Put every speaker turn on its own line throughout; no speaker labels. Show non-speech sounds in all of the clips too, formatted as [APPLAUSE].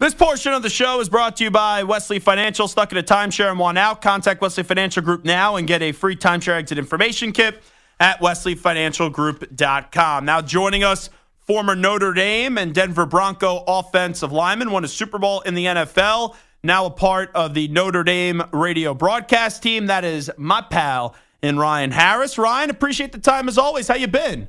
This portion of the show is brought to you by Wesley Financial. Stuck in a timeshare and want out? Contact Wesley Financial Group now and get a free timeshare exit information kit at wesleyfinancialgroup.com. Now joining us, former Notre Dame and Denver Bronco offensive lineman, won a Super Bowl in the NFL, now a part of the Notre Dame radio broadcast team. That is my pal in Ryan Harris. Ryan, appreciate the time as always. How you been?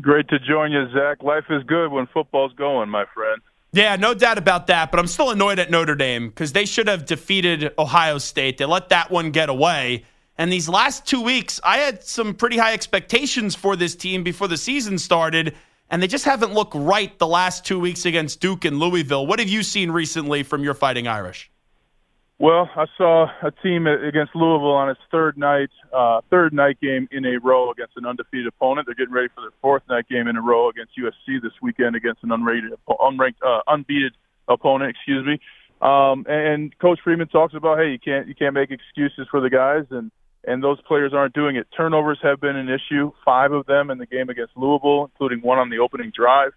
Great to join you, Zach. Life is good when football's going, my friend.
Yeah, no doubt about that. But I'm still annoyed at Notre Dame because they should have defeated Ohio State. They let that one get away. And these last two weeks, I had some pretty high expectations for this team before the season started, and they just haven't looked right the last two weeks against Duke and Louisville. What have you seen recently from your Fighting Irish?
Well, I saw a team against Louisville on its third night, uh, third night game in a row against an undefeated opponent. They're getting ready for their fourth night game in a row against USC this weekend against an unrated, unranked, uh, unbeaten opponent. Excuse me. Um, and Coach Freeman talks about, hey, you can't you can't make excuses for the guys, and and those players aren't doing it. Turnovers have been an issue, five of them in the game against Louisville, including one on the opening drive.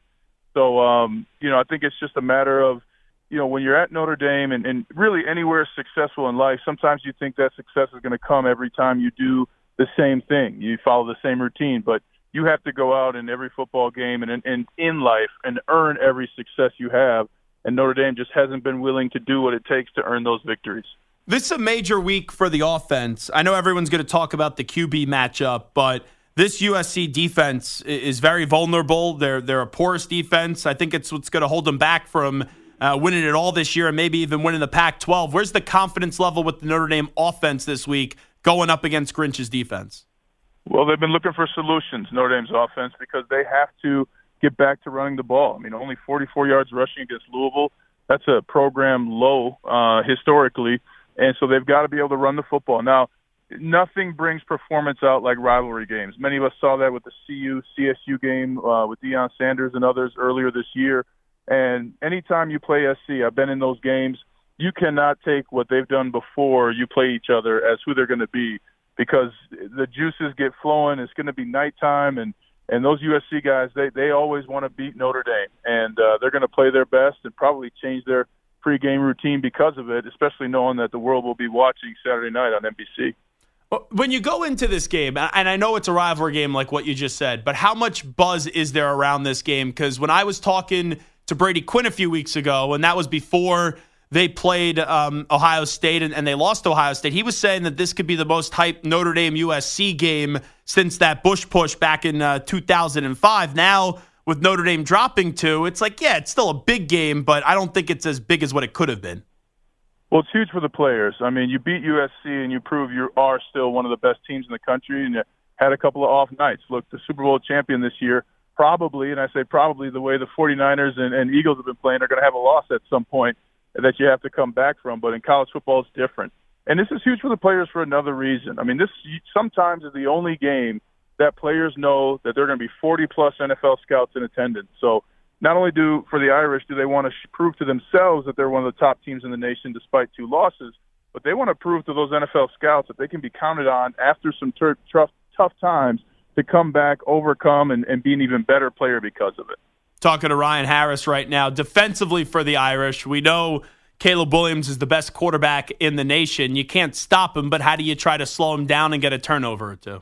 So, um, you know, I think it's just a matter of you know, when you're at Notre Dame and, and really anywhere successful in life, sometimes you think that success is going to come every time you do the same thing. You follow the same routine, but you have to go out in every football game and, and in life and earn every success you have. And Notre Dame just hasn't been willing to do what it takes to earn those victories.
This is a major week for the offense. I know everyone's going to talk about the QB matchup, but this USC defense is very vulnerable. They're they're a porous defense. I think it's what's going to hold them back from uh, winning it all this year and maybe even winning the Pac 12. Where's the confidence level with the Notre Dame offense this week going up against Grinch's defense?
Well, they've been looking for solutions, Notre Dame's offense, because they have to get back to running the ball. I mean, only 44 yards rushing against Louisville. That's a program low uh, historically. And so they've got to be able to run the football. Now, nothing brings performance out like rivalry games. Many of us saw that with the CU CSU game uh, with Deion Sanders and others earlier this year. And anytime you play SC, I've been in those games. You cannot take what they've done before you play each other as who they're going to be because the juices get flowing. It's going to be nighttime, and and those USC guys they they always want to beat Notre Dame, and uh, they're going to play their best and probably change their pregame routine because of it, especially knowing that the world will be watching Saturday night on NBC.
When you go into this game, and I know it's a rivalry game like what you just said, but how much buzz is there around this game? Because when I was talking to Brady Quinn a few weeks ago, and that was before they played um, Ohio State and, and, they lost Ohio State. He was saying that this could be the most hyped Notre Dame USC game since that Bush push back in uh, 2005. Now, with Notre Dame dropping two, it's like, yeah, it's still a big game, but I don't think it's as big as what it could have been.
Well, it's huge for the players. I mean, you beat USC and you prove you are still one of the best teams in the country, and you had a couple of off nights. Look, the Super Bowl champion this year probably, and I say probably, the way the 49ers and, and Eagles have been playing, are going to have a loss at some point that you have to come back from. But in college football, it's different. And this is huge for the players for another reason. I mean, this sometimes is the only game that players know that there are going to be 40 plus NFL scouts in attendance. So not only do for the Irish do they want to prove to themselves that they're one of the top teams in the nation despite two losses, but they want to prove to those NFL scouts that they can be counted on after some ter- tough tough times to come back, overcome, and, and be an even better player because of it.
Talking to Ryan Harris right now. Defensively for the Irish, we know Caleb Williams is the best quarterback in the nation. You can't stop him, but how do you try to slow him down and get a turnover or two?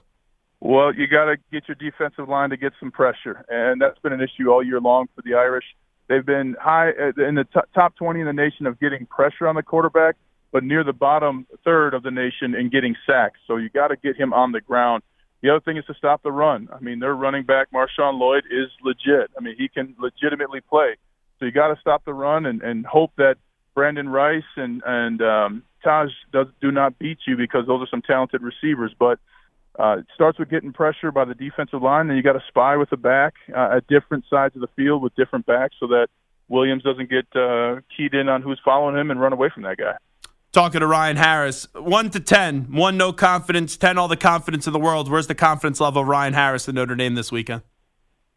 Well, you got to get your defensive line to get some pressure, and that's been an issue all year long for the Irish. They've been high uh, in the top 20 in the nation of getting pressure on the quarterback, but near the bottom third of the nation in getting sacks. So you got to get him on the ground The other thing is to stop the run. I mean, their running back Marshawn Lloyd is legit. I mean, he can legitimately play. So you got to stop the run and, and hope that Brenden Rice and and um, Taj does do not beat you because those are some talented receivers. But uh, it starts with getting pressure by the defensive line, and you got to spy with the back uh, at different sides of the field with different backs so that Williams doesn't get uh, keyed in on who's following him and run away from that guy.
Talking to Ryan Harris, one to ten, one no confidence, ten all the confidence in the world. Where's the confidence level of Ryan Harris in Notre Dame this weekend?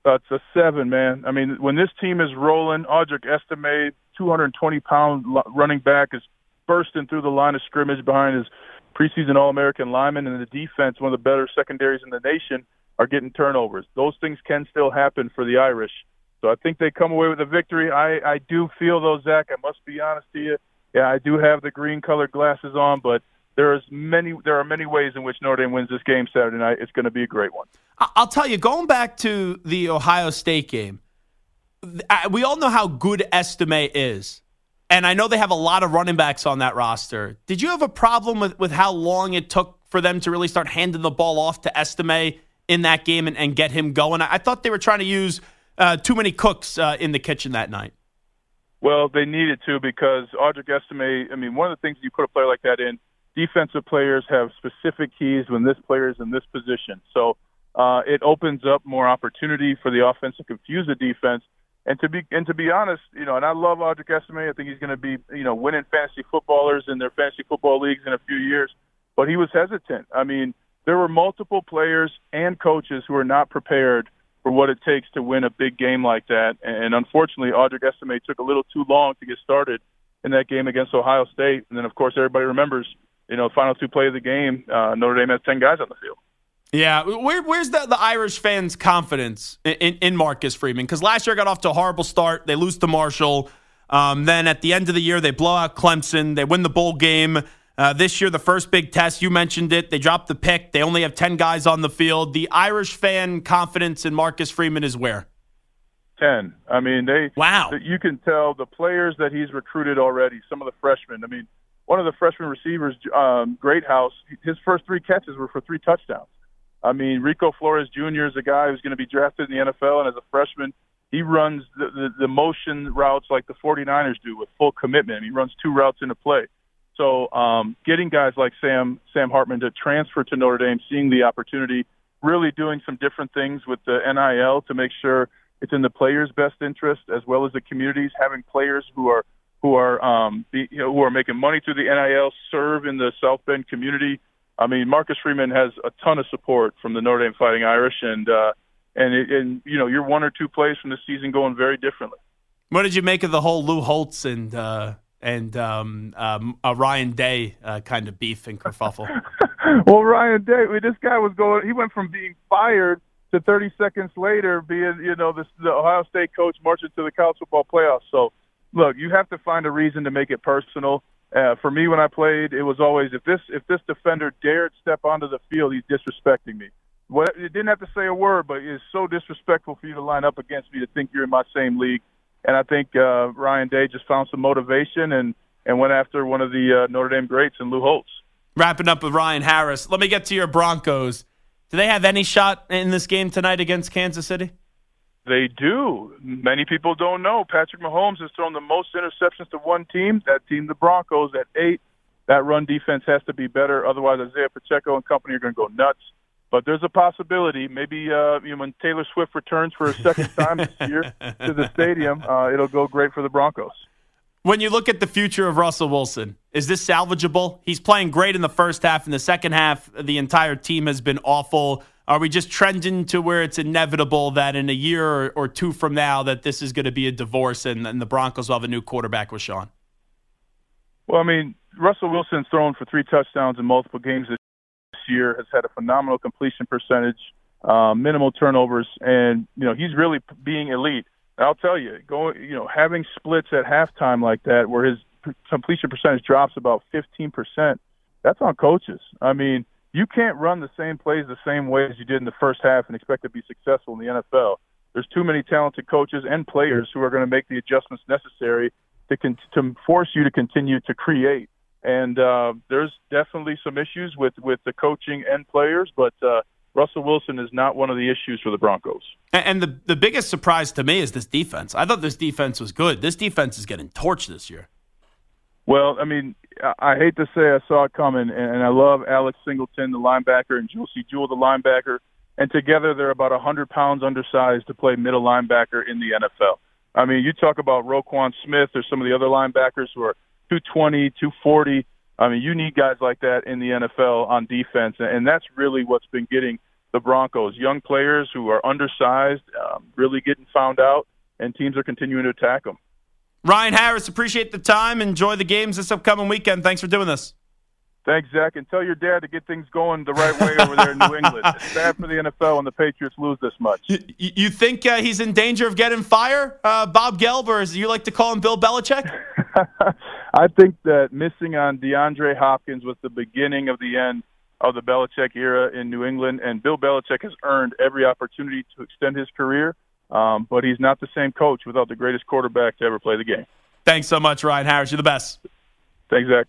Uh, it's a seven, man. I mean, when this team is rolling, Audric Estime, 220 pound running back, is bursting through the line of scrimmage behind his preseason All American lineman, and the defense, one of the better secondaries in the nation, are getting turnovers. Those things can still happen for the Irish. So I think they come away with a victory. I, I do feel though, Zach. I must be honest to you. Yeah, I do have the green colored glasses on, but there is many there are many ways in which Notre Dame wins this game Saturday night. It's going to be a great one.
I'll tell you, going back to the Ohio State game, we all know how good Estime is. And I know they have a lot of running backs on that roster. Did you have a problem with, with how long it took for them to really start handing the ball off to Estime in that game and, and get him going? I, I thought they were trying to use uh, too many cooks uh, in the kitchen that night.
Well, they needed to because Audric Estime, I mean, one of the things you put a player like that in, defensive players have specific keys when this player is in this position. So uh, it opens up more opportunity for the offense to confuse the defense. And to be and to be honest, you know, and I love Audric Estime. I think he's going to be, you know, winning fantasy footballers in their fantasy football leagues in a few years. But he was hesitant. I mean, there were multiple players and coaches who were not prepared for what it takes to win a big game like that. And unfortunately, Audric Estime took a little too long to get started in that game against Ohio State. And then, of course, everybody remembers, you know, final two play of the game, uh, Notre Dame has 10 guys on the field.
Yeah, Where, where's the, the Irish fans' confidence in, in, in Marcus Freeman? Because last year got off to a horrible start. They lose to Marshall. Um, then at the end of the year, they blow out Clemson. They win the bowl game. Uh, this year, the first big test, you mentioned it. They dropped the pick. They only have 10 guys on the field. The Irish fan confidence in Marcus Freeman is where?
10. I mean, they.
Wow.
You can tell the players that he's recruited already, some of the freshmen. I mean, one of the freshman receivers, um, Greathouse, his first three catches were for three touchdowns. I mean, Rico Flores Jr. is a guy who's going to be drafted in the NFL, and as a freshman, he runs the, the, the motion routes like the 49ers do with full commitment. He runs two routes into play. So um, getting guys like Sam Sam Hartman to transfer to Notre Dame, seeing the opportunity, really doing some different things with the NIL to make sure it's in the players' best interest as well as the communities. Having players who are who are um, be, you know, who are making money through the NIL serve in the South Bend community. I mean, Marcus Freeman has a ton of support from the Notre Dame Fighting Irish, and uh, and it, and you know you're one or two plays from the season going very differently.
What did you make of the whole Lou Holtz and uh, and um, um, a Ryan Day uh, kind of beef and kerfuffle? [LAUGHS]
well, Ryan Day, this guy was going. He went from being fired to 30 seconds later being, you know, this, the Ohio State coach marching to the college football playoffs. So, look, you have to find a reason to make it personal. Uh, for me, when I played, it was always if this if this defender dared step onto the field, he's disrespecting me. What it didn't have to say a word, but it's so disrespectful for you to line up against me to think you're in my same league and I think uh, Ryan Day just found some motivation and and went after one of the uh, Notre Dame greats and Lou Holtz.
Wrapping up with Ryan Harris. Let me get to your Broncos. Do they have any shot in this game tonight against Kansas City?
They do. Many people don't know. Patrick Mahomes has thrown the most interceptions to one team. That team, the Broncos, at eight. That run defense has to be better. Otherwise, Isaiah Pacheco and company are going to go nuts. But there's a possibility. Maybe uh, you know, when Taylor Swift returns for a second time this year [LAUGHS] to the stadium, uh, it'll go great for the Broncos.
When you look at the future of Russell Wilson, is this salvageable? He's playing great in the first half. In the second half, the entire team has been awful. Are we just trending to where it's inevitable that in a year or, two from now that this is going to be a divorce and, and the Broncos will have a new quarterback with Sean?
Well, I mean, Russell Wilson's thrown for three touchdowns in multiple games this year, has had a phenomenal completion percentage, uh, minimal turnovers, and you know he's really being elite. And I'll tell you, going you know having splits at halftime like that, where his completion percentage drops about 15 percent, that's on coaches. I mean, you can't run the same plays the same way as you did in the first half and expect to be successful in the NFL. There's too many talented coaches and players who are going to make the adjustments necessary to con- to force you to continue to create and uh, there's definitely some issues with with the coaching and players, but uh, Russell Wilson is not one of the issues for the Broncos.
And the the biggest surprise to me is this defense. I thought this defense was good. This defense is getting torched this year.
Well, I mean, I hate to say I saw it coming, and I love Alex Singleton, the linebacker, and Josey Jewell, the linebacker, and together they're about 100 pounds undersized to play middle linebacker in the NFL. I mean, you talk about Roquan Smith or some of the other linebackers who are 220, 240. I mean, you need guys like that in the NFL on defense, and that's really what's been getting the Broncos. Young players who are undersized, um, really getting found out, and teams are continuing to attack them.
Ryan Harris, appreciate the time. Enjoy the games this upcoming weekend. Thanks for doing this.
Thanks, Zach. And tell your dad to get things going the right way over there in New England. It's [LAUGHS] bad for the NFL when the Patriots lose this much.
You, you think uh, he's in danger of getting fired, uh, Bob Gelb, or as you like to call him, Bill Belichick? [LAUGHS]
I think that missing on DeAndre Hopkins was the beginning of the end of the Belichick era in New England, and Bill Belichick has earned every opportunity to extend his career. Um, but he's not the same coach without the greatest quarterback to ever play the game.
Thanks so much, Ryan Harris. You're the best.
Thanks, Zach.